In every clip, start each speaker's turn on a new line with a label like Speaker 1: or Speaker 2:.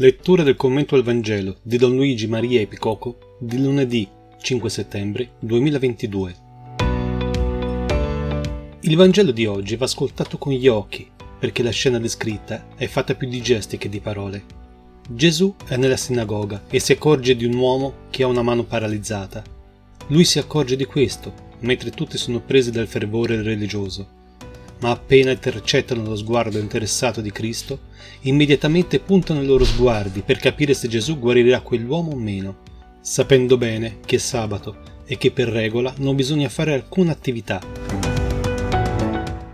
Speaker 1: Lettura del commento al Vangelo di Don Luigi Maria Epicoco di lunedì 5 settembre 2022. Il Vangelo di oggi va ascoltato con gli occhi, perché la scena descritta è fatta più di gesti che di parole. Gesù è nella sinagoga e si accorge di un uomo che ha una mano paralizzata. Lui si accorge di questo, mentre tutti sono presi dal fervore religioso ma appena intercettano lo sguardo interessato di Cristo, immediatamente puntano i loro sguardi per capire se Gesù guarirà quell'uomo o meno, sapendo bene che è sabato e che per regola non bisogna fare alcuna attività.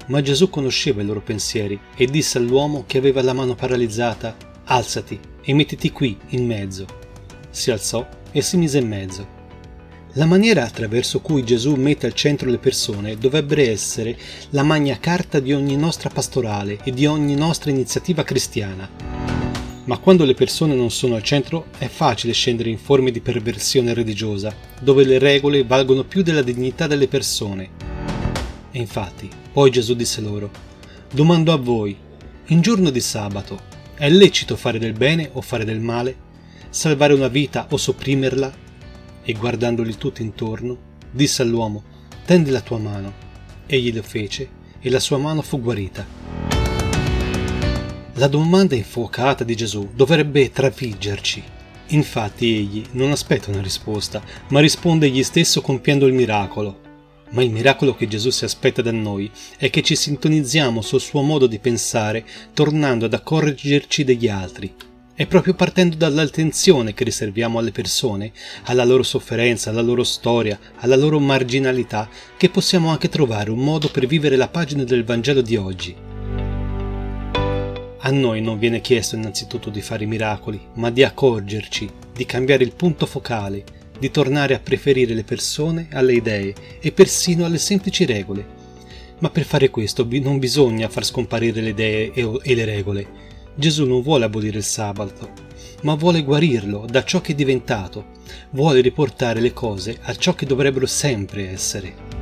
Speaker 1: Ma Gesù conosceva i loro pensieri e disse all'uomo che aveva la mano paralizzata, alzati e mettiti qui, in mezzo. Si alzò e si mise in mezzo. La maniera attraverso cui Gesù mette al centro le persone dovrebbe essere la magna carta di ogni nostra pastorale e di ogni nostra iniziativa cristiana. Ma quando le persone non sono al centro è facile scendere in forme di perversione religiosa, dove le regole valgono più della dignità delle persone. E infatti, poi Gesù disse loro, domando a voi, in giorno di sabato, è lecito fare del bene o fare del male? Salvare una vita o sopprimerla? E guardandoli tutti intorno, disse all'uomo, tendi la tua mano. Egli lo fece e la sua mano fu guarita. La domanda infuocata di Gesù dovrebbe trafiggerci. Infatti egli non aspetta una risposta, ma risponde egli stesso compiendo il miracolo. Ma il miracolo che Gesù si aspetta da noi è che ci sintonizziamo sul suo modo di pensare, tornando ad accorgerci degli altri, è proprio partendo dall'attenzione che riserviamo alle persone, alla loro sofferenza, alla loro storia, alla loro marginalità, che possiamo anche trovare un modo per vivere la pagina del Vangelo di oggi. A noi non viene chiesto innanzitutto di fare miracoli, ma di accorgerci, di cambiare il punto focale, di tornare a preferire le persone alle idee e persino alle semplici regole. Ma per fare questo non bisogna far scomparire le idee e le regole, Gesù non vuole abolire il sabato, ma vuole guarirlo da ciò che è diventato, vuole riportare le cose a ciò che dovrebbero sempre essere.